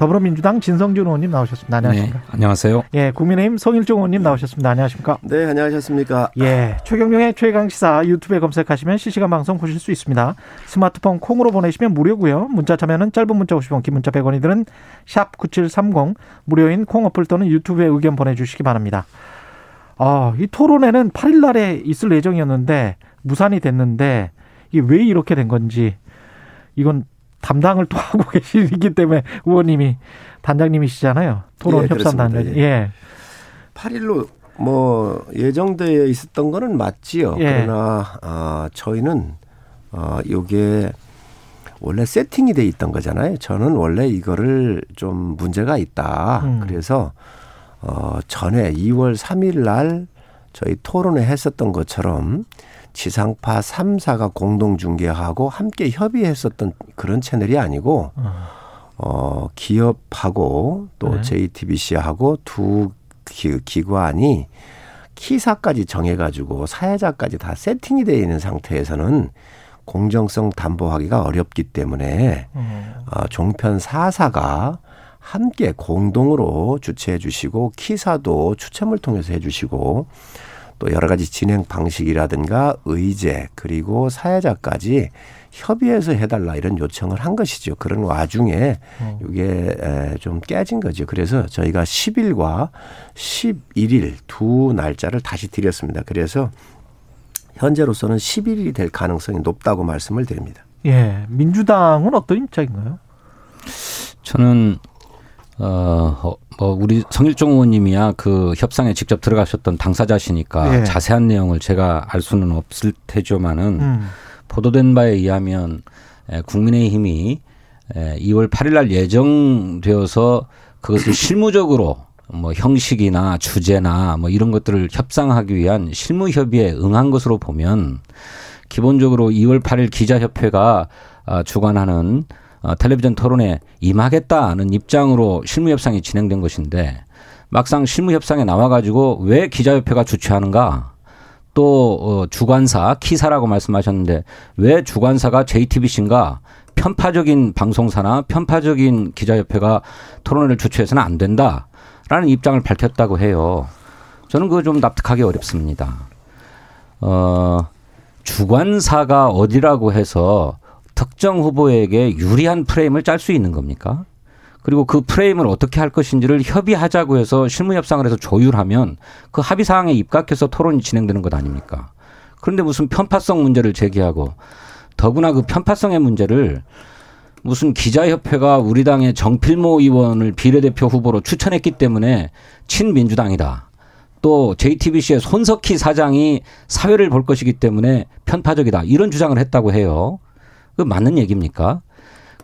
더불어민주당 진성준 의원님 나오셨습니다. 안녕하십니까? 네, 안녕하세요. 예, 국민의힘 송일종 의원님 나오셨습니다. 안녕하십니까? 네, 안녕하셨습니까? 예, 최경영의 최강 시사 유튜브에 검색하시면 실시간 방송 보실 수 있습니다. 스마트폰 콩으로 보내시면 무료고요. 문자 참여는 짧은 문자 50원, 긴 문자 100원이 드는 샵 9730 무료인 콩 어플 또는 유튜브에 의견 보내 주시기 바랍니다. 아, 이 토론회는 8일 날에 있을 예정이었는데 무산이 됐는데 이게 왜 이렇게 된 건지 이건 담당을 또 하고 계시기 때문에 의원님이 단장님이시잖아요. 토론 예, 협상 단장. 예. 예. 8일로 뭐 예정되어 있었던 거는 맞지요. 예. 그러나 아, 저희는 어 요게 원래 세팅이 돼 있던 거잖아요. 저는 원래 이거를 좀 문제가 있다. 음. 그래서 어 전에 2월 3일 날 저희 토론회 했었던 것처럼 지상파 3사가 공동 중계하고 함께 협의했었던 그런 채널이 아니고 어 기업하고 또 네. JTBC하고 두 기, 기관이 키사까지 정해가지고 사회자까지 다 세팅이 되어 있는 상태에서는 공정성 담보하기가 어렵기 때문에 음. 어, 종편 4사가 함께 공동으로 주최해 주시고 키사도 추첨을 통해서 해 주시고 또 여러 가지 진행 방식이라든가 의제 그리고 사회자까지 협의해서 해달라 이런 요청을 한 것이죠. 그런 와중에 어. 이게 에, 좀 깨진 거죠. 그래서 저희가 10일과 11일 두 날짜를 다시 드렸습니다. 그래서 현재로서는 11일이 될 가능성이 높다고 말씀을 드립니다. 예. 민주당은 어떤 입장인가요? 저는 어 뭐 우리 성일종 의원님이야 그 협상에 직접 들어가셨던 당사자시니까 예. 자세한 내용을 제가 알 수는 없을 테지만은 음. 보도된 바에 의하면 에, 국민의힘이 에, 2월 8일 날 예정되어서 그것을 실무적으로 뭐 형식이나 주제나 뭐 이런 것들을 협상하기 위한 실무 협의에 응한 것으로 보면 기본적으로 2월 8일 기자협회가 아, 주관하는 어, 텔레비전 토론에 임하겠다는 입장으로 실무 협상이 진행된 것인데 막상 실무 협상에 나와 가지고 왜 기자협회가 주최하는가 또 어, 주관사 키사라고 말씀하셨는데 왜 주관사가 JTBC인가 편파적인 방송사나 편파적인 기자협회가 토론회를 주최해서는 안 된다라는 입장을 밝혔다고 해요. 저는 그거 좀 납득하기 어렵습니다. 어, 주관사가 어디라고 해서 특정 후보에게 유리한 프레임을 짤 수 있는 겁니까? 그리고 그 프레임을 어떻게 할 것인지를 협의하자고 해서 실무 협상을 해서 조율하면 그 합의 사항에 입각해서 토론이 진행되는 것 아닙니까? 그런데 무슨 편파성 문제를 제기하고 더구나 그 편파성의 문제를 무슨 기자협회가 우리 당의 정필모 의원을 비례대표 후보로 추천했기 때문에 친민주당이다. 또 JTBC의 손석희 사장이 사회를 볼 것이기 때문에 편파적이다. 이런 주장을 했다고 해요. 그 맞는 얘기입니까?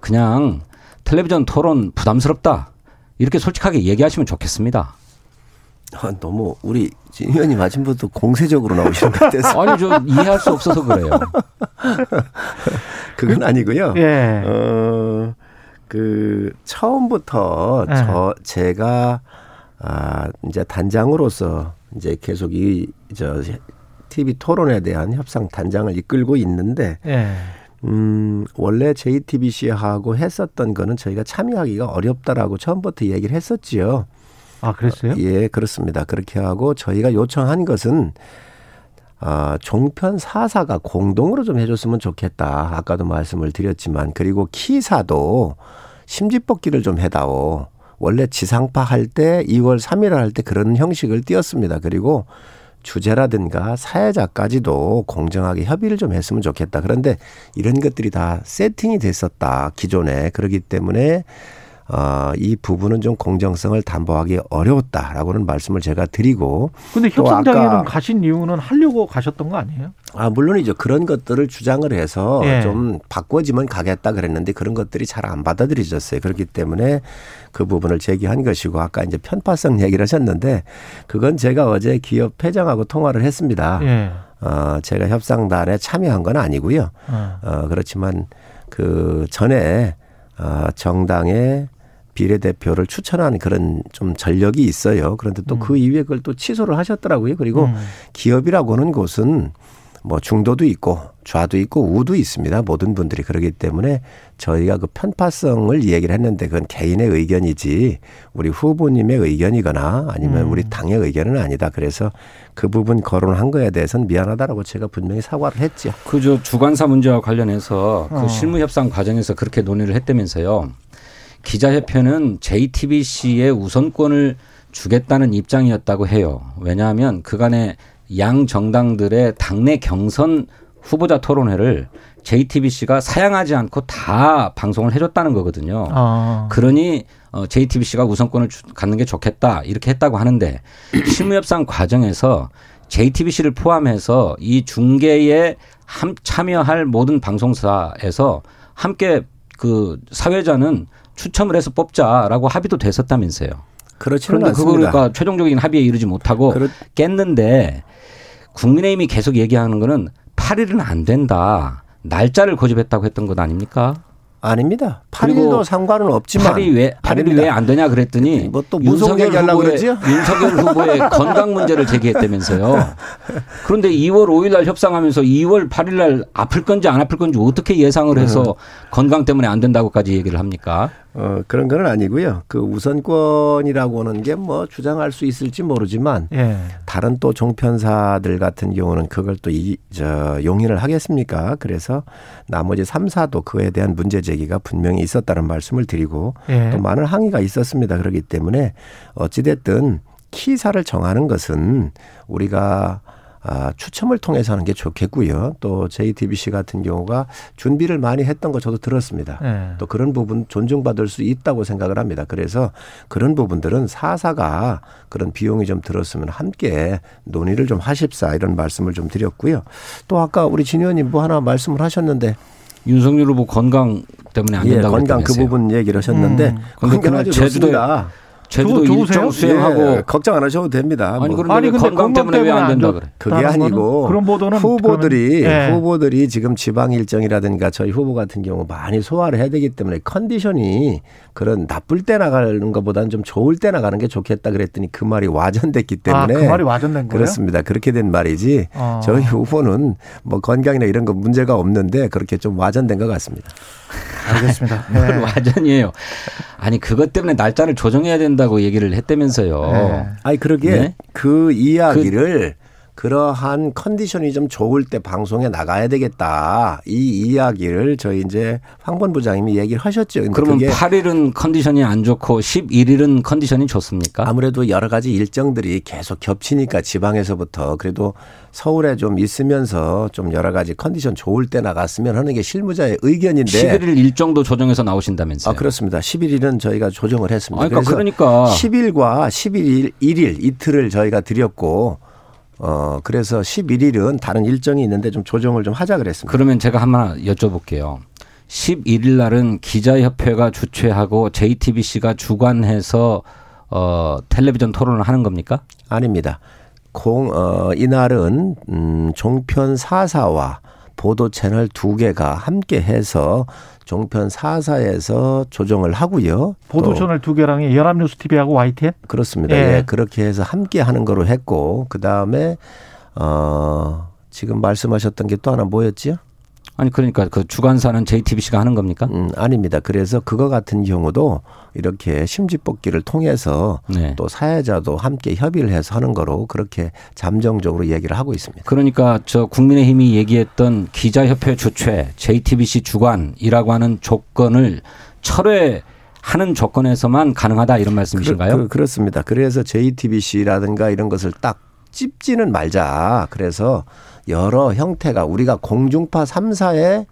그냥 텔레비전 토론 부담스럽다. 이렇게 솔직하게 얘기하시면 좋겠습니다. 아, 너무 우리 진 의원님 아침 부터 공세적으로 나오시는 것 같아서 아니, 저 이해할 수 없어서 그래요. 그건 아니고요. 예. 어, 그 처음부터 예. 저 제가 아 이제 단장으로서 이제 계속 이 저 TV 토론에 대한 협상 단장을 이끌고 있는데 예. 음 원래 JTBC하고 했었던 거는 저희가 참여하기가 어렵다라고 처음부터 얘기를 했었지요. 아, 그랬어요? 예, 그렇습니다. 그렇게 하고 저희가 요청한 것은 아, 종편 사사가 공동으로 좀 해줬으면 좋겠다. 아까도 말씀을 드렸지만 그리고 키사도 심지뽑기를 좀 해다오. 원래 지상파 할 때 2월 3일 할 때 그런 형식을 띄었습니다. 그리고 주제라든가 사회자까지도 공정하게 협의를 좀 했으면 좋겠다. 그런데 이런 것들이 다 세팅이 됐었다. 기존에. 그렇기 때문에 어, 이 부분은 좀 공정성을 담보하기 어려웠다라고는 말씀을 제가 드리고. 근데 협상장에는 가신 이유는 하려고 가셨던 거 아니에요? 아, 물론이죠. 그런 것들을 주장을 해서 예. 좀 바꿔지면 가겠다 그랬는데 그런 것들이 잘 안 받아들여졌어요. 그렇기 때문에 그 부분을 제기한 것이고 아까 이제 편파성 얘기를 하셨는데 그건 제가 어제 기업 회장하고 통화를 했습니다. 예. 어, 제가 협상단에 참여한 건 아니고요. 어. 어, 그렇지만 그 전에 어, 정당의 비례대표를 추천한 그런 좀 전력이 있어요. 그런데 또그 이후에 그걸 또 취소를 하셨더라고요. 그리고 음. 기업이라고 하는 곳은 뭐 중도도 있고 좌도 있고 우도 있습니다. 모든 분들이 그러기 때문에 저희가 그 편파성을 얘기를 했는데 그건 개인의 의견이지 우리 후보님의 의견이거나 아니면 음. 우리 당의 의견은 아니다. 그래서 그 부분 거론한 거에 대해서는 미안하다라고 제가 분명히 사과를 했죠. 그저 주관사 문제와 관련해서 어. 그 실무 협상 과정에서 그렇게 논의를 했다면서요. 기자협회는 JTBC의 우선권을 주겠다는 입장이었다고 해요. 왜냐하면 그간의 양 정당들의 당내 경선 후보자 토론회를 JTBC가 사양하지 않고 다 방송을 해줬다는 거거든요. 아. 그러니 어, JTBC가 우선권을 주- 갖는 게 좋겠다 이렇게 했다고 하는데 실무협상 과정에서 JTBC를 포함해서 이 중계에 함, 참여할 모든 방송사에서 함께 그 사회자는 추첨을 해서 뽑자라고 합의도 됐었다면서요. 그렇지는 그런데 않습니다. 그러니까 최종적인 합의에 이르지 못하고 그렇- 깼는데 국민의힘이 계속 얘기하는 거는 8일은 안 된다. 날짜를 고집했다고 했던 것 아닙니까? 아닙니다. 그리고 8일도 상관은 없지만 8일 왜 8일이 아닙니다. 왜안 되냐 그랬더니 뭐또 얘기하려고 후보의 그러지요? 윤석열 후보의 건강 문제를 제기했다면서요. 그런데 2월 5일 날 협상하면서 2월 8일 날 아플 건지 안 아플 건지 어떻게 예상을 해서 음. 건강 때문에 안 된다고까지 얘기를 합니까? 어, 그런 건 아니고요. 그 우선권이라고 하는 게 뭐 주장할 수 있을지 모르지만 예. 다른 또 종편사들 같은 경우는 그걸 또 이, 저, 용인을 하겠습니까? 그래서 나머지 3사도 그에 대한 문제 제기가 분명히 있었다는 말씀을 드리고 예. 또 많은 항의가 있었습니다. 그렇기 때문에 어찌됐든 키사를 정하는 것은 우리가 아, 추첨을 통해서 하는 게 좋겠고요. 또 JTBC 같은 경우가 준비를 많이 했던 거 저도 들었습니다. 예. 또 그런 부분 존중받을 수 있다고 생각을 합니다. 그래서 그런 부분들은 사사가 그런 비용이 좀 들었으면 함께 논의를 좀 하십사 이런 말씀을 좀 드렸고요. 또 아까 우리 진 의원님 뭐 하나 말씀을 하셨는데 윤석열 후보 건강 때문에 안 예, 된다고 건강 그. 부분 얘기를 하셨는데 음. 건강 아주 좋습니다. 제주도 좋- 좋으세요? 일정 수행하고 예, 걱정 안 하셔도 됩니다. 아니 뭐. 그런데 아니, 근데 건강 때문에 왜 안 된다 그래? 그게? 아니고 그런 보도는 후보들이 그러면- 예. 후보들이 지금 지방 일정이라든가 저희 후보 같은 경우 많이 소화를 해야 되기 때문에 컨디션이 그런 나쁠 때 나가는 것보다는 좀 좋을 때 나가는 게 좋겠다 그랬더니 그 말이 와전됐기 아, 때문에 그 말이 와전된 거예요? 그렇습니다. 그렇게 된 말이지 어. 저희 후보는 뭐 건강이나 이런 거 문제가 없는데 그렇게 좀 와전된 것 같습니다. 알겠습니다. 그걸 예. 와전이에요. 아니 그것 때문에 날짜를 조정해야 된다고 얘기를 했다면서요. 네. 아니 그러게 네? 그 이야기를 그, 러한 컨디션이 좀 좋을 때 방송에 나가야 되겠다. 이 이야기를 저희 이제 황본 부장님이 얘기를 하셨죠. 그러면 그게 8일은 컨디션이 안 좋고 11일은 컨디션이 좋습니까? 아무래도 여러 가지 일정들이 계속 겹치니까 지방에서부터 그래도 서울에 좀 있으면서 좀 여러 가지 컨디션 좋을 때 나갔으면 하는 게 실무자의 의견인데 11일 일정도 조정해서 나오신다면서요. 아 그렇습니다. 11일은 저희가 조정을 했습니다. 아니, 그러니까, 그러니까 10일과 11일 1일 이틀을 저희가 드렸고 어 그래서 11일은 다른 일정이 있는데 좀 조정을 좀 하자 그랬습니다. 그러면 제가 하나 여쭤볼게요. 11일 날은 기자협회가 주최하고 JTBC가 주관해서 어, 텔레비전 토론을 하는 겁니까? 아닙니다. 공, 어, 이날은, 음, 종편 사사와 보도 채널 두 개가 함께 해서 종편 사사에서 조정을 하고요. 보도 또 채널 두 개랑이 연합뉴스 TV하고 YTN? 그렇습니다. 예. 예. 그렇게 해서 함께 하는 거로 했고, 그 다음에, 어, 지금 말씀하셨던 게 또 하나 뭐였지요? 아니 그러니까 그 주관사는 JTBC가 하는 겁니까? 음, 아닙니다. 그래서 그거 같은 경우도 이렇게 심지뽑기를 통해서 네. 또 사회자도 함께 협의를 해서 하는 거로 그렇게 잠정적으로 얘기를 하고 있습니다. 그러니까 저 국민의힘이 얘기했던 기자협회 주최, JTBC 주관이라고 하는 조건을 철회 하는 조건에서만 가능하다 이런 말씀이신가요? 그, 렇습니다 그래서 JTBC라든가 이런 것을 딱 찝지는 말자. 그래서 여러 형태가 우리가 공중파 3사에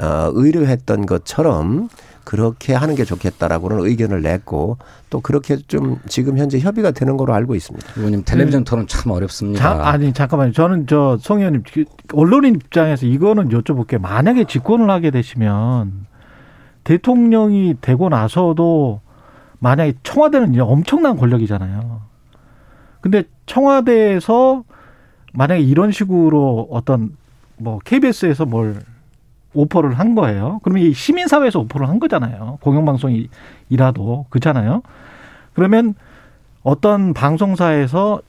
어, 의뢰했던 것처럼 그렇게 하는 게 좋겠다라고는 의견을 냈고 또 그렇게 좀 지금 현재 협의가 되는 거로 알고 있습니다. 의원님 텔레비전 토론 참 어렵습니다. 자, 아니 잠깐만요. 저는 저 송 의원님 그 언론인 입장에서 이거는 여쭤볼게요. 만약에 집권을 하게 되시면 대통령이 되고 나서도 만약에 청와대는 이제 엄청난 권력이잖아요. 근데 청와대에서 만약에 이런 식으로 어떤 뭐 KBS에서 뭘 오퍼를 한 거예요. 그러면 이 시민사회에서 오퍼를 한 거잖아요. 공영방송이라도 그렇잖아요. 그러면 어떤 방송사에서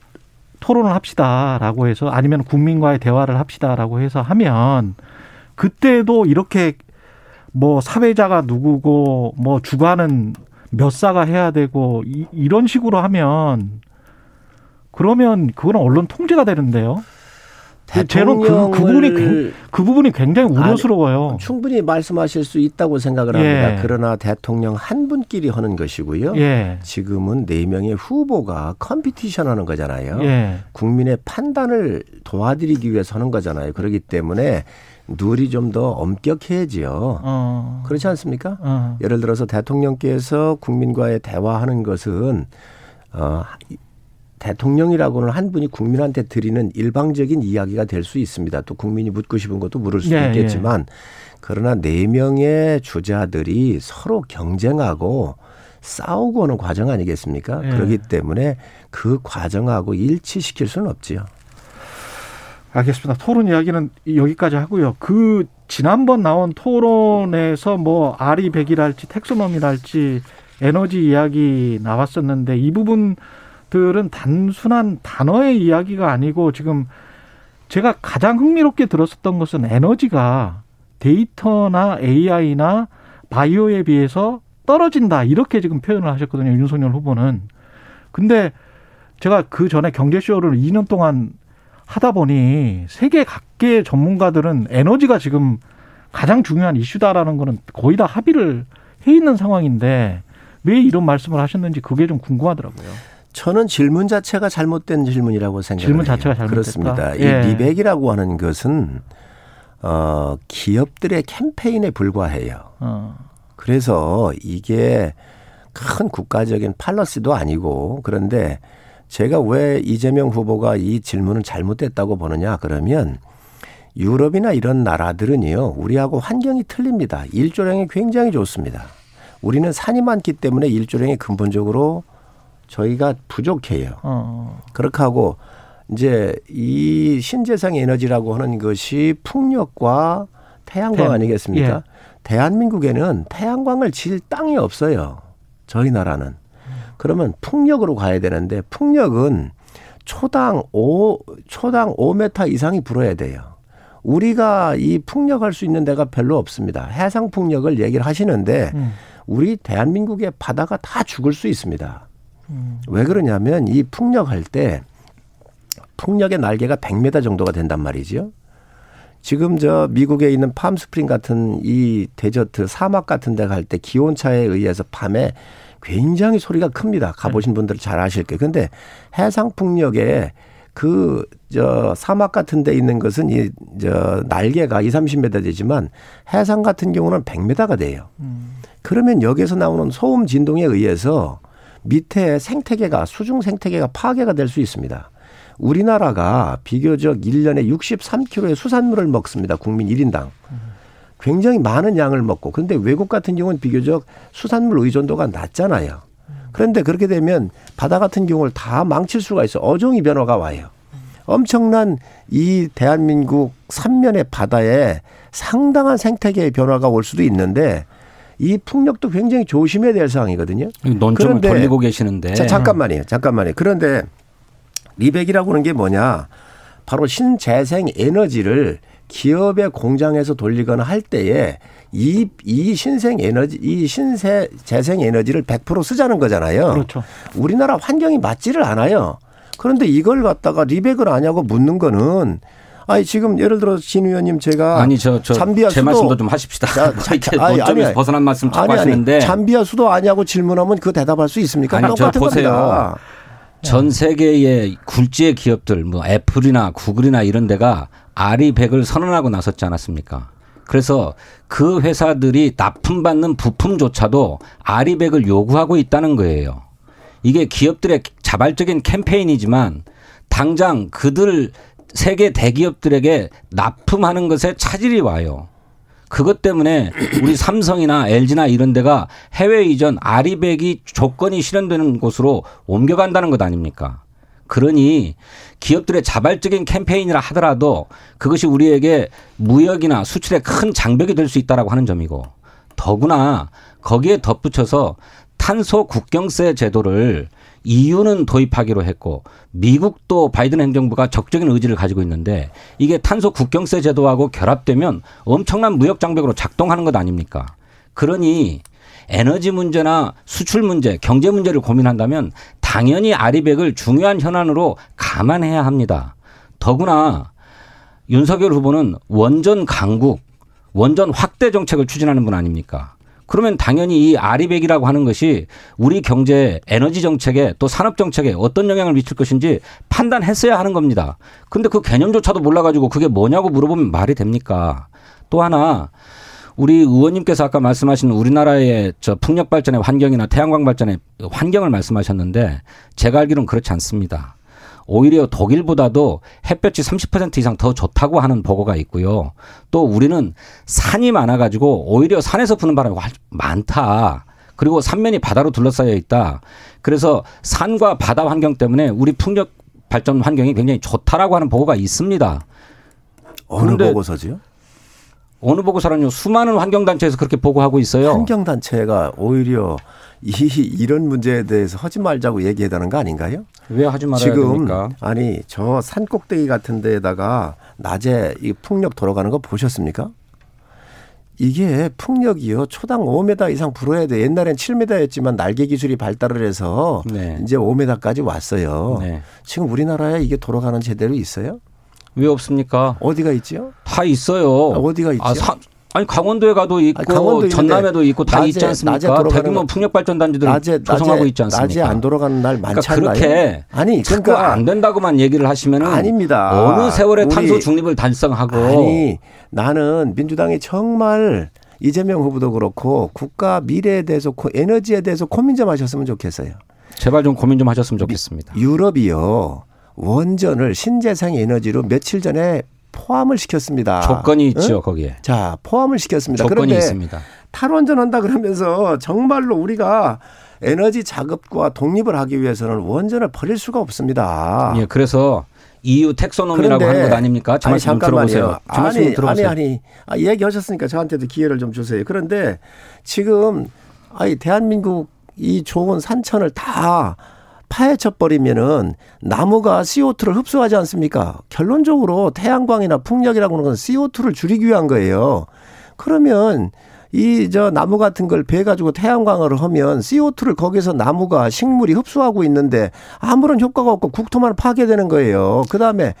토론을 합시다라고 해서 아니면 국민과의 대화를 합시다라고 해서 하면 그때도 이렇게 뭐 사회자가 누구고 뭐 주관은 몇 사가 해야 되고 이, 이런 식으로 하면 그러면 그거는 언론 통제가 되는데요. 저는 그, 그 부분이 그 부분이 굉장히 우려스러워요. 아니, 충분히 말씀하실 수 있다고 생각을 합니다. 예. 그러나 대통령 한 분끼리 하는 것이고요. 예. 지금은 네 명의 후보가 컴피티션 하는 거잖아요. 예. 국민의 판단을 도와드리기 위해서 하는 거잖아요. 그렇기 때문에 룰이 좀더 엄격해지요. 어. 그렇지 않습니까? 어. 예를 들어서 대통령께서 국민과의 대화하는 것은 어, 대통령이라고는 한 분이 국민한테 드리는 일방적인 이야기가 될 수 있습니다. 또 국민이 묻고 싶은 것도 물을 수 네, 있겠지만 네. 그러나 네 명의 주자들이 서로 경쟁하고 싸우고 오는 과정 아니겠습니까? 네. 그렇기 때문에 그 과정하고 일치시킬 수는 없지요. 알겠습니다. 토론 이야기는 여기까지 하고요. 그 지난번 나온 토론에서 뭐 아리 백이랄지 텍소nom이랄지 에너지 이야기 나왔었는데 이 부분 들은 단순한 단어의 이야기가 아니고 지금 제가 가장 흥미롭게 들었었던 것은 에너지가 데이터나 AI나 바이오에 비해서 떨어진다. 이렇게 지금 표현을 하셨거든요. 윤석열 후보는. 근데 제가 그 전에 경제쇼를 2년 동안 하다 보니 세계 각계 전문가들은 에너지가 지금 가장 중요한 이슈다라는 거는 거의 다 합의를 해 있는 상황인데 왜 이런 말씀을 하셨는지 그게 좀 궁금하더라고요. 저는 질문 자체가 잘못된 질문이라고 생각해요. 질문 자체가 잘못됐다. 그렇습니다. 예. 이 리백이라고 하는 것은 어 기업들의 캠페인에 불과해요. 어. 그래서 이게 큰 국가적인 팔러스도 아니고 그런데 제가 왜 이재명 후보가 이 질문을 잘못됐다고 보느냐 그러면 유럽이나 이런 나라들은요 우리하고 환경이 틀립니다. 일조량이 굉장히 좋습니다. 우리는 산이 많기 때문에 일조량이 근본적으로 저희가 부족해요. 어. 그렇게 하고 이제 이 신재생 에너지라고 하는 것이 풍력과 태양광 태, 아니겠습니까? 예. 대한민국에는 태양광을 질 땅이 없어요. 저희 나라는. 그러면 풍력으로 가야 되는데 풍력은 초당 5 초당 5m 이상이 불어야 돼요. 우리가 이 풍력할 수 있는 데가 별로 없습니다. 해상 풍력을 얘기를 하시는데 음. 우리 대한민국의 바다가 다 죽을 수 있습니다. 음. 왜 그러냐면 이 풍력할 때 풍력의 날개가 100m 정도가 된단 말이죠. 지금 저 미국에 있는 팜스프링 같은 이 데저트 사막 같은 데 갈 때 기온차에 의해서 밤에 굉장히 소리가 큽니다. 가보신 네. 분들 잘 아실 거예요. 근데 해상 풍력에 그, 저, 사막 같은 데 있는 것은 이, 저, 날개가 2, 30m 되지만 해상 같은 경우는 100m가 돼요. 음. 그러면 여기서 나오는 소음 진동에 의해서 밑에 생태계가, 수중 생태계가 파괴가 될 수 있습니다. 우리나라가 비교적 1년에 63kg의 수산물을 먹습니다. 국민 1인당. 음. 굉장히 많은 양을 먹고 그런데 외국 같은 경우는 비교적 수산물 의존도가 낮잖아요. 그런데 그렇게 되면 바다 같은 경우를 다 망칠 수가 있어. 어종이 변화가 와요. 엄청난 이 대한민국 삼면의 바다에 상당한 생태계의 변화가 올 수도 있는데 이 풍력도 굉장히 조심해야 될 상황이거든요. 논점을 돌리고 계시는데. 자, 잠깐만요. 잠깐만요. 그런데 리백이라고 하는 게 뭐냐. 바로 신재생 에너지를 기업의 공장에서 돌리거나 할 때에 이, 이 신생 에너지, 이 신세 재생 에너지를 100% 쓰자는 거잖아요. 그렇죠. 우리나라 환경이 맞지를 않아요. 그런데 이걸 갖다가 리백을 아냐고 묻는 거는 아니 지금 예를 들어 신 의원님 제가 아니 저 저 잠비아 제 수도 말씀도 좀 하십시다. 자, 자, 아니, 아니, 벗어난 말씀 자꾸 아니, 하시는데 잠비아 수도 아냐고 질문하면 그 대답할 수 있습니까? 아니, 똑같은 보세요. 겁니다. 전 세계의 굴지의 기업들 뭐 애플이나 구글이나 이런 데가 아리 백을 선언하고 나섰지 않았습니까? 그래서 그 회사들이 납품받는 부품조차도 아리백을 요구하고 있다는 거예요. 이게 기업들의 자발적인 캠페인이지만 당장 그들 세계 대기업들에게 납품하는 것에 차질이 와요. 그것 때문에 우리 삼성이나 LG나 이런 데가 해외 이전 아리백이 조건이 실현되는 곳으로 옮겨간다는 것 아닙니까? 그러니 기업들의 자발적인 캠페인이라 하더라도 그것이 우리에게 무역이나 수출에 큰 장벽이 될 수 있다라고 하는 점이고 더구나 거기에 덧붙여서 탄소 국경세 제도를 EU는 도입하기로 했고 미국도 바이든 행정부가 적극적인 의지를 가지고 있는데 이게 탄소 국경세 제도하고 결합되면 엄청난 무역 장벽으로 작동하는 것 아닙니까? 그러니 에너지 문제나 수출 문제, 경제 문제를 고민한다면 당연히 아리백을 중요한 현안으로 감안해야 합니다. 더구나 윤석열 후보는 원전 강국, 원전 확대 정책을 추진하는 분 아닙니까? 그러면 당연히 이 아리백이라고 하는 것이 우리 경제, 에너지 정책에 또 산업 정책에 어떤 영향을 미칠 것인지 판단했어야 하는 겁니다. 근데 그 개념조차도 몰라가지고 그게 뭐냐고 물어보면 말이 됩니까? 또 하나 우리 의원님께서 아까 말씀하신 우리나라의 저 풍력 발전의 환경이나 태양광 발전의 환경을 말씀하셨는데 제가 알기로는 그렇지 않습니다. 오히려 독일보다도 햇볕이 30% 이상 더 좋다고 하는 보고가 있고요. 또 우리는 산이 많아가지고 오히려 산에서 부는 바람이 많다. 그리고 산면이 바다로 둘러싸여 있다. 그래서 산과 바다 환경 때문에 우리 풍력 발전 환경이 굉장히 좋다라고 하는 보고가 있습니다. 어느 보고서지요? 어느 보고서라뇨? 수많은 환경단체에서 그렇게 보고하고 있어요. 환경단체가 오히려 이 이런 문제에 대해서 하지 말자고 얘기해다는 거 아닌가요? 왜 하지 말아야 지금 됩니까? 아니 저 산 꼭대기 같은 데에다가 낮에 이 풍력 돌아가는 거 보셨습니까? 이게 풍력이요 초당 5m 이상 불어야 돼. 옛날엔 7m였지만 날개 기술이 발달을 해서 네. 이제 5m까지 왔어요. 네. 지금 우리나라에 이게 돌아가는 제대로 있어요? 왜 없습니까? 어디가 있지요? 다 있어요. 아, 어디가 있죠? 아, 아니 강원도에 가도 있고 아니, 강원도 전남에도 있고 다 낮에, 있지 않습니까? 대규모 풍력 발전 단지들 낮에, 조성하고 있지 않습니까? 낮에 안 돌아가는 날 많지 그러니까? 그렇게 아니 그러니까 안 된다고만 얘기를 하시면은 아닙니다. 어느 세월에 탄소 중립을 달성하고 아니 나는 민주당이 정말 이재명 후보도 그렇고 국가 미래에 대해서 에너지에 대해서 고민 좀 하셨으면 좋겠어요. 제발 좀 고민 좀 하셨으면 좋겠습니다. 유럽이요. 원전을 신재생 에너지로 며칠 전에 포함을 시켰습니다. 조건이 있죠, 응? 거기에. 자, 포함을 시켰습니다. 조건이 그런데 있습니다. 탈원전 한다 그러면서 정말로 우리가 에너지 자급과 독립을 하기 위해서는 원전을 버릴 수가 없습니다. 예, 그래서 EU 텍소노미라고 하는 것 아닙니까? 저 말씀 들어보세요. 아니, 들어보세요. 아니, 아니, 아, 얘기하셨으니까 저한테도 기회를 좀 주세요. 그런데 지금 아니 대한민국 이 좋은 산천을 다 파헤쳐 버리면은 나무가 CO2를 흡수하지 않습니까? 결론적으로 태양광이나 풍력이라고 하는 건 CO2를 줄이기 위한 거예요. 그러면 이 저 나무 같은 걸 베 가지고 태양광을 하면 CO2를 거기서 나무가 식물이 흡수하고 있는데 아무런 효과가 없고 국토만 파괴되는 거예요. 그다음에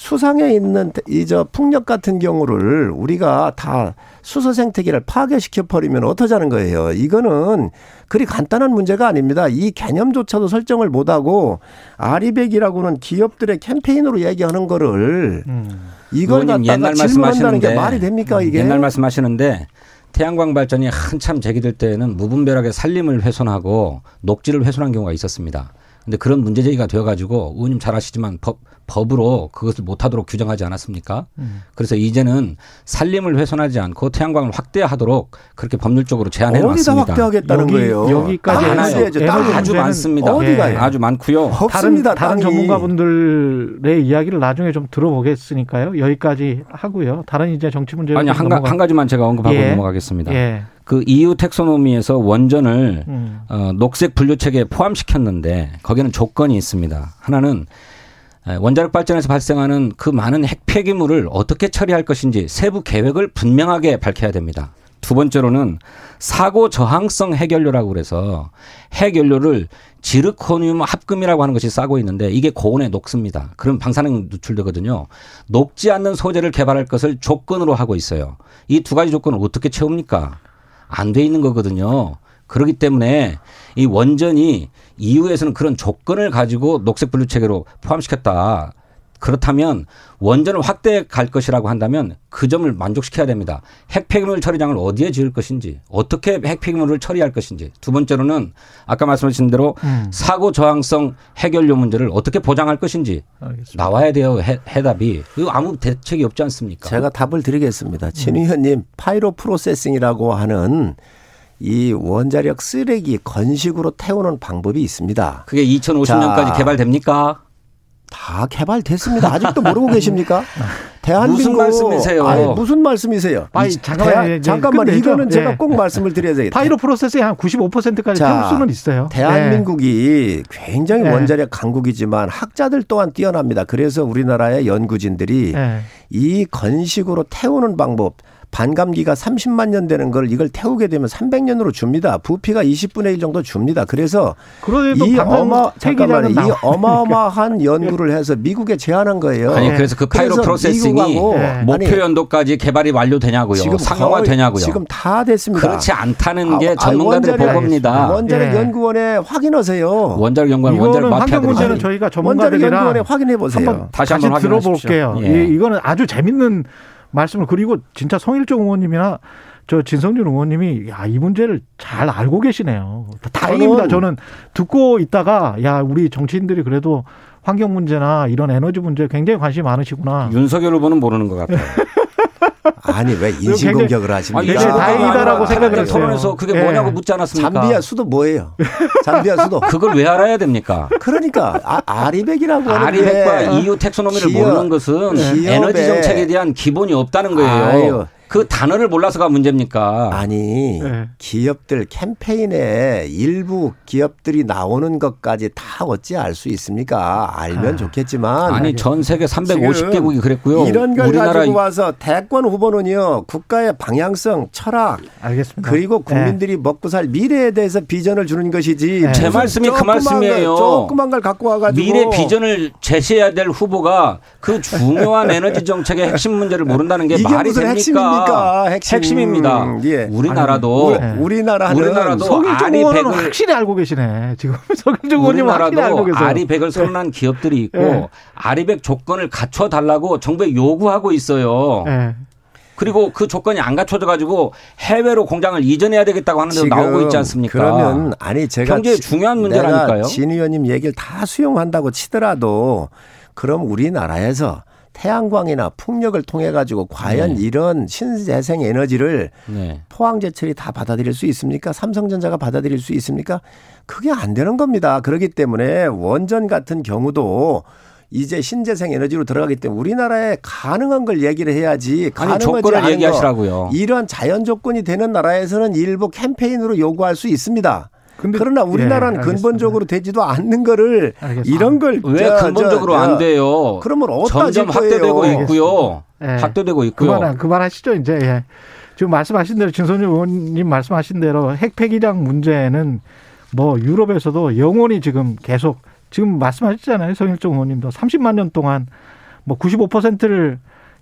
수상에 있는 이 저 풍력 같은 경우를 우리가 다 수소 생태계를 파괴시켜 버리면 어떠자는 거예요. 이거는 그리 간단한 문제가 아닙니다. 이 개념조차도 설정을 못 하고 아리백이라고는 기업들의 캠페인으로 얘기하는 거를 음. 이걸 갖다가 질문한다는 게 말이 됩니까 이게? 옛날 말씀하시는데 태양광 발전이 한참 제기될 때에는 무분별하게 산림을 훼손하고 녹지를 훼손한 경우가 있었습니다. 근데 그런 문제 제기가 되어가지고 의원님 잘 아시지만 법 법으로 그것을 못하도록 규정하지 않았습니까? 음. 그래서 이제는 산림을 훼손하지 않고 태양광을 확대하도록 그렇게 법률적으로 제한해 놨습니다. 어디다 확대하겠다는 여기, 거예요? 여기까지 많아요. 아주 많습니다. 어디가요? 예. 아주 많고요. 없습니다. 다른, 다른 전문가분들의 이야기를 나중에 좀 들어보겠으니까요. 여기까지 하고요. 다른 이제 정치 문제 아니 한, 가, 한 가지만 제가 언급하고 예. 넘어가겠습니다. 예. 그 EU 텍소노미에서 원전을 음. 어, 녹색 분류 체계에 포함시켰는데 거기는 조건이 있습니다. 하나는 원자력 발전에서 발생하는 그 많은 핵 폐기물을 어떻게 처리할 것인지 세부 계획을 분명하게 밝혀야 됩니다. 두 번째로는 사고 저항성 핵연료라고 그래서 핵연료를 지르코늄 합금이라고 하는 것이 싸고 있는데 이게 고온에 녹습니다. 그럼 방사능 누출되거든요. 녹지 않는 소재를 개발할 것을 조건으로 하고 있어요. 이 두 가지 조건을 어떻게 채웁니까? 안 돼 있는 거거든요. 그렇기 때문에 이 원전이 EU에서는 그런 조건을 가지고 녹색 분류 체계로 포함시켰다. 그렇다면 원전을 확대해 갈 것이라고 한다면 그 점을 만족시켜야 됩니다. 핵 폐기물 처리장을 어디에 지을 것인지, 어떻게 핵 폐기물을 처리할 것인지. 두 번째로는 아까 말씀하신 대로 음. 사고 저항성 핵연료 문제를 어떻게 보장할 것인지 알겠습니다. 나와야 돼요. 해, 해답이. 이거 아무 대책이 없지 않습니까? 제가 답을 드리겠습니다. 진 의원님 pyroprocessing이라고 하는 이 원자력 쓰레기 건식으로 태우는 방법이 있습니다. 그게 2050년까지 자. 개발됩니까? 다 개발됐습니다. 아직도 모르고 계십니까? 대한민국 무슨 말씀이세요? 아니, 무슨 말씀이세요? 아니, 이- 잠깐만요. 대한- 이제 잠깐만. 이거는 제가 예. 꼭 말씀을 드려야 되겠다. 파이로 프로세스의 한 95%까지 자, 태울 수는 있어요. 대한민국이 굉장히 네. 원자력 강국이지만 학자들 또한 뛰어납니다. 그래서 우리나라의 연구진들이 예. 예. 이 건식으로 태우는 방법 반감기가 30만 년 되는 걸 이걸 태우게 되면 300년으로 줍니다. 부피가 20분의 1 정도 줍니다. 그래서 이 어마 잠깐만 이. 어마어마한 연구를 해서 미국에 제안한 거예요. 아니 예. 그래서 그 파이로 그래서 프로세싱이 미국하고 예. 목표 연도까지 개발이 완료되냐고요. 지금 상용화 되냐고요. 지금 다 됐습니다. 그렇지 않다는 게 아, 전문가들의 보고입니다. 원자력 예. 연구원에 확인하세요. 원자력 연구원 원자력 마피아 환경 문제는 저희가 원자력 전문가들이랑 연구원에 확인해 보세요. 한번 다시 다시, 한번. 들어볼게요. 예. 이, 이거는 아주 재밌는 말씀을 그리고 진짜 성일종 의원님이나 저 진성준 의원님이 야 이 문제를 잘 알고 계시네요. 다행입니다. 저는- 듣고 있다가 야 우리 정치인들이 그래도 환경 문제나 이런 에너지 문제에 굉장히 관심이 많으시구나. 윤석열 후보는 모르는 것 같아요. 아니 왜 인신 공격을 하십니까? 굉장히 윤석열 다행이다라고 후보가 생각을 했어요. 토론에서 그게 예. 뭐냐고 묻지 않았습니까? 잠비아 수도 뭐예요? 잠비아 수도. 그걸 왜 알아야 됩니까? 그러니까 아, 아리백이라고 하는 아리백과 게 EU 텍소노미를 기업- 모르는 것은 기업의- 에너지 정책에 대한 기본이 없다는 거예요. 아유. 그 단어를 몰라서가 문제입니까? 아니 네. 기업들 캠페인에 일부 기업들이 나오는 것까지 다 어찌 알 수 있습니까? 알면 좋겠지만 아니 전 세계 지금 350개국이 그랬고요. 이런 걸 우리나라 가지고 와서 대권 후보는요 국가의 방향성, 철학 알겠습니다. 그리고 예. 국민들이 먹고 살 미래에 대해서 비전을 주는 것이지. 네. 제 말씀이 그 말씀이에요. 걸, 조그만 걸 갖고 와가지고 미래 비전을 제시해야 될 후보가 그 중요한 에너지 정책의 핵심 문제를 모른다는 게 이게 말이 무슨 됩니까? 핵심입니까? 핵심. 핵심 입니다. 예. 우리나라도 아니, 우리, 우리나라는 우리나라도 아리 의원은 백을- 확실히 알고 계시네. 지금 성일종 의원님 확실히 알고 우리나라도 계세요. 아리백을 선언한 기업들이 있고 예. 아리백 조건을 갖춰 달라고 정부에 요구하고 있어요. 예. 그리고 그 조건이 안 갖춰져 가지고 해외로 공장을 이전해야 되겠다고 하는 데도 지금 나오고 있지 않습니까? 그러면 아니 제가 경제의 지- 중요한 문제라니까요. 내가 진 의원님 얘기를 다 수용한다고 치더라도 그럼 우리나라에서 태양광이나 풍력을 통해 가지고 과연 네. 이런 신재생 에너지를 네. 포항제철이 다 받아들일 수 있습니까? 삼성전자가 받아들일 수 있습니까? 그게 안 되는 겁니다. 그렇기 때문에 원전 같은 경우도 이제 신재생 에너지로 들어가기 때문에 우리나라에 가능한 걸 얘기를 해야지 아니 가능하지 조건을 않은 거 얘기하시라고요. 이런 자연 조건이 되는 나라에서는 일부 캠페인으로 요구할 수 있습니다. 근데- 그러나 우리나라는 예. 근본적으로 되지도 않는 거를 알겠습니다. 이런 걸왜 저, 근본적으로 저, 저, 안 돼요? 그러면 어디다 점점? 확대되고 있고요. 예. 확대되고 있고요. 그만 그만하시죠 이제. 예. 지금 말씀하신 대로 진선유 의원님 말씀하신 대로 핵 폐기량 문제는 뭐 유럽에서도 영원히 지금 계속 지금 말씀하셨잖아요 성일종 의원님도 30만 년 동안 뭐 95%를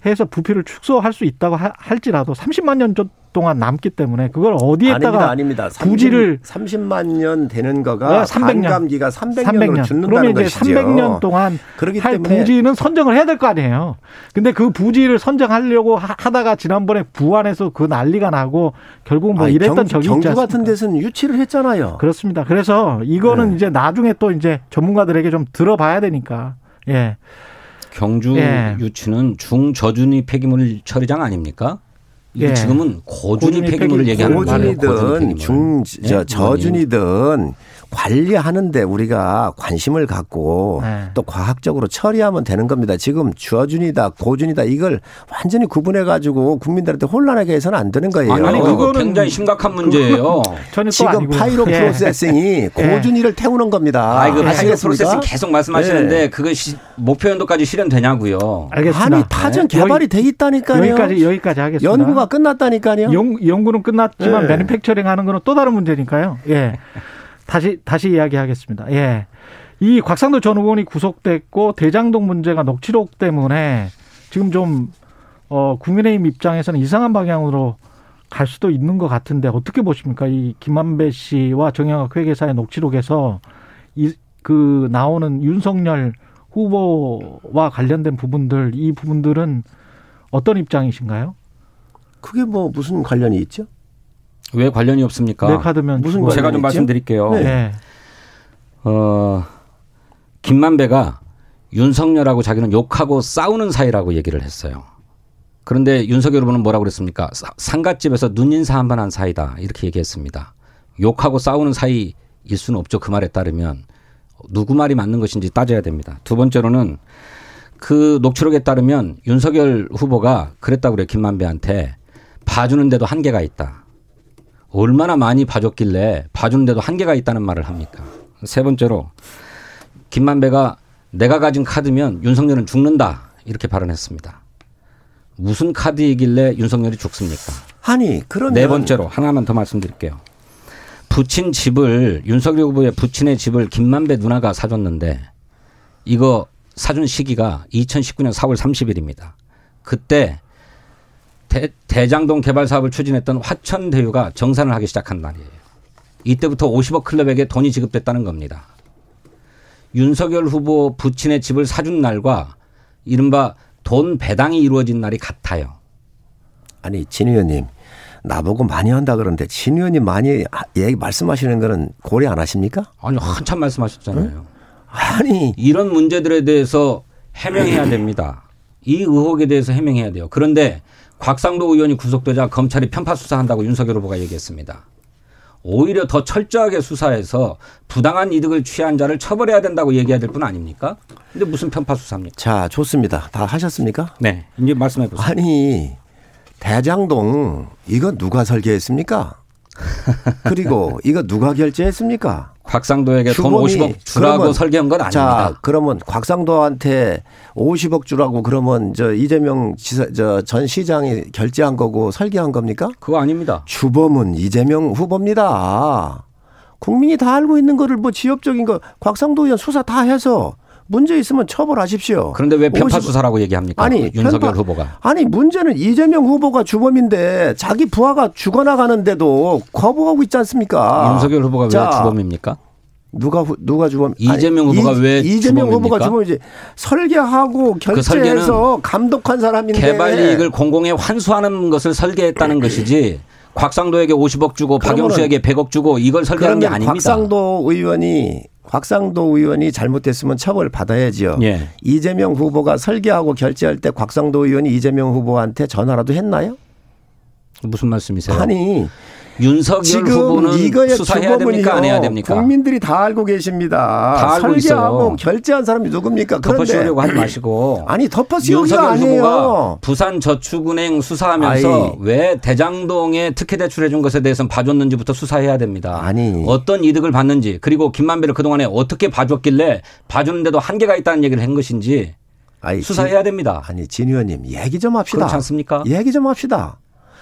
해서 부피를 축소할 수 있다고 하- 할지라도 30만 년 전- 동안 남기 때문에 그걸 어디에다가 아닙니다. 아닙니다. 부지를 30만 년 되는 거가 네, 300년. 반감기가 300년으로 300년. 죽는다는 그러면 이제 것이죠. 300년 동안 그렇기 할 때문에 부지는 선정을 해야 될 거 아니에요. 근데 그 부지를 선정하려고 하- 하다가 지난번에 부안에서 그 난리가 나고 결국 뭐 아니, 이랬던 경, 적이 있지 경주 않습니까? 같은 데서는 유치를 했잖아요. 그렇습니다. 그래서 이거는 네. 이제 나중에 또 이제 전문가들에게 좀 들어봐야 되니까. 예. 경주 예. 유치는 중저준위 폐기물 처리장 아닙니까? 이게 예. 지금은 고준위 고준위 폐기물을 폐기- 얘기하는 거예요. 고준이든 중, 저, 예? 저준이든 관리하는데 우리가 관심을 갖고 네. 또 과학적으로 처리하면 되는 겁니다. 지금 저준이다, 고준이다 이걸 완전히 구분해 가지고 국민들한테 혼란하게 해서는 안 되는 거예요. 아니, 아니, 그거 그거는- 굉장히 심각한 문제예요. 지금 pyroprocessing이 고준위를 태우는 겁니다. 아, 이거 pyro? processing 계속 말씀하시는데 네. 그것이 목표 연도까지 실현되냐고요. 알겠습니다. 아니 타전 네. 개발이 돼 있다니까요. 여기까지 여기까지 하겠습니다. 연구가 끝났다니까요. 연, 연구는 끝났지만 네. manufacturing 하는 거는 또 다른 문제니까요. 예. 다시 다시 이야기하겠습니다. 예. 이 곽상도 전 의원이 구속됐고 대장동 문제가 녹취록 때문에 지금 좀 어, 국민의힘 입장에서는 이상한 방향으로 갈 수도 있는 것 같은데 어떻게 보십니까? 이 김만배 씨와 정영학 회계사의 녹취록에서 이 그 나오는 윤석열 후보와 관련된 부분들 이 부분들은 어떤 입장이신가요? 그게 뭐 무슨 관련이 있죠? 왜 관련이 없습니까? 네 카드면 무슨. 제가 좀 있죠? 말씀드릴게요. 네. 네. 어, 김만배가 윤석열하고 자기는 욕하고 싸우는 사이라고 얘기를 했어요. 그런데 윤석열 후보는 뭐라고 그랬습니까? 사- 상갓집에서 눈인사 한 번 한 사이다. 이렇게 얘기했습니다. 욕하고 싸우는 사이일 수는 없죠. 그 말에 따르면. 누구 말이 맞는 것인지 따져야 됩니다. 두 번째로는 그 녹취록에 따르면 윤석열 후보가 그랬다고 그래요. 김만배한테 봐주는데도 한계가 있다. 얼마나 많이 봐줬길래 봐주는데도 한계가 있다는 말을 합니까? 세 번째로 김만배가 내가 가진 카드면 윤석열은 죽는다 이렇게 발언했습니다. 무슨 카드이길래 윤석열이 죽습니까? 아니 그러면 네 번째로 하나만 더 말씀드릴게요. 부친 집을 윤석열 후보의 부친의 집을 김만배 누나가 사줬는데 이거 사준 시기가 2019년 4월 30일입니다. 그때 대, 대장동 개발 사업을 추진했던 화천대유가 정산을 하기 시작한 날이에요. 이때부터 50억 클럽에게 돈이 지급됐다는 겁니다. 윤석열 후보 부친의 집을 사준 날과 이른바 돈 배당이 이루어진 날이 같아요. 아니 진 의원님 나보고 많이 한다 그러는데 진 의원님 많이 하- 얘기 말씀하시는 거는 고려 안 하십니까? 아니 한참 말씀하셨잖아요. 아니 이런 문제들에 대해서 해명해야 됩니다. 이 의혹에 대해서 해명해야 돼요. 그런데 곽상도 의원이 구속되자 검찰이 편파 수사한다고 윤석열 후보가 얘기했습니다. 오히려 더 철저하게 수사해서 부당한 이득을 취한 자를 처벌해야 된다고 얘기해야 될 뿐 아닙니까? 근데 무슨 편파 수사입니까? 자 좋습니다. 다 하셨습니까? 네. 이제 말씀해 보세요. 아니 대장동 이거 누가 설계했습니까? 그리고 이거 누가 결제했습니까? 곽상도에게 돈 주범이 50억 주라고 그러면 설계한 건 아닙니다. 자, 그러면 곽상도한테 50억 주라고 그러면 저 이재명 지사 저 전 시장이 결제한 거고 설계한 겁니까? 그거 아닙니다. 주범은 이재명 후보입니다. 국민이 다 알고 있는 거를 뭐 지역적인 거 곽상도 의원 수사 다 해서 문제 있으면 처벌하십시오. 그런데 왜 편파 50 수사라고 얘기합니까? 아니 윤석열 편파- 후보가. 아니 문제는 이재명 후보가 주범인데 자기 부하가 죽어나가는데도 거부하고 있지 않습니까? 윤석열 후보가 왜 자, 주범입니까? 누가 후- 누가 주범? 이재명 아니, 후보가 이- 왜 이재명 후보가 주범입니까? 주범이지 설계하고 그 결제해서 감독한 사람인데 개발 이익을 공공에 환수하는 것을 설계했다는 것이지 곽상도에게 50억 주고 박영수에게 100억 주고 이걸 설계한 게 아닙니다. 곽상도 의원이 곽상도 의원이 잘못했으면 처벌 받아야지요. 예. 이재명 후보가 설계하고 결제할 때 곽상도 의원이 이재명 후보한테 전화라도 했나요? 무슨 말씀이세요? 아니 윤석열 지금 후보는 이거의 수사해야 됩니까? 안 해야 됩니까? 국민들이 다 알고 계십니다. 다 알고 설계하고 있어요. 결제한 사람이 누굽니까? 덮어씌우려고 하지 마시고. 아니 덮어씌우기가 아니에요. 부산 저축은행 수사하면서 아이. 왜 대장동에 특혜 대출해 준 것에 대해서는 봐줬는지부터 수사해야 됩니다. 아니. 어떤 이득을 받는지 그리고 김만배를 그동안에 어떻게 봐줬길래 봐주는데도 한계가 있다는 얘기를 한 것인지 아니, 수사해야 진- 됩니다. 아니 진 의원님 얘기 좀 합시다. 그렇지 않습니까? 얘기 좀 합시다.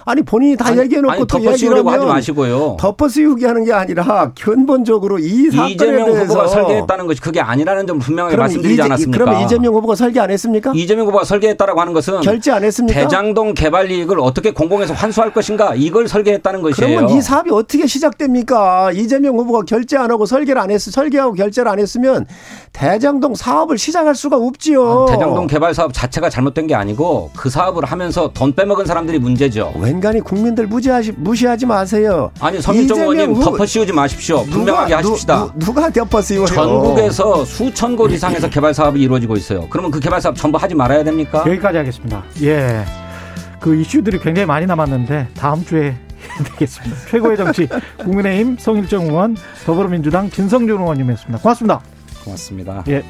아니 본인이 다 아니, 얘기해놓고 아니, 또 덮어씌우려고 하지 마시고요. 덮어씌우기 하는 게 아니라 근본적으로 이 사건에 이재명 대해서 후보가 설계했다는 것이 그게 아니라는 점 분명하게 말씀드리지 이재- 않았습니까? 그러면 이재명 후보가 설계 안 했습니까? 이재명 후보가 설계했다라고 하는 것은 결제 안 했습니까? 대장동 개발 이익을 어떻게 공공에서 환수할 것인가 이걸 설계했다는 것이에요. 그러면 이 사업이 어떻게 시작됩니까? 이재명 후보가 결제 안 하고 설계를 안 했, 설계하고 결제를 안 했으면 대장동 사업을 시작할 수가 없지요. 아, 대장동 개발 사업 자체가 잘못된 게 아니고 그 사업을 하면서 돈 빼먹은 사람들이 문제죠. 웬 간히 국민들 무시하지, 무시하지 마세요. 아니 서민정 의원님 덮어씌우지 마십시오. 누가- 분명하게 누- 하십시다. 누, 가 덮어씌워요? 전국에서 수천 곳 이상에서 개발 사업이 이루어지고 있어요. 그러면 그 개발 사업 전부 하지 말아야 됩니까? 여기까지 하겠습니다. 예. 그 이슈들이 굉장히 많이 남았는데 다음 주에 되겠습니다. 최고의 정치 국민의힘 송일정 의원 더불어민주당 진성준 의원님이었습니다. 고맙습니다. 고맙습니다. 예.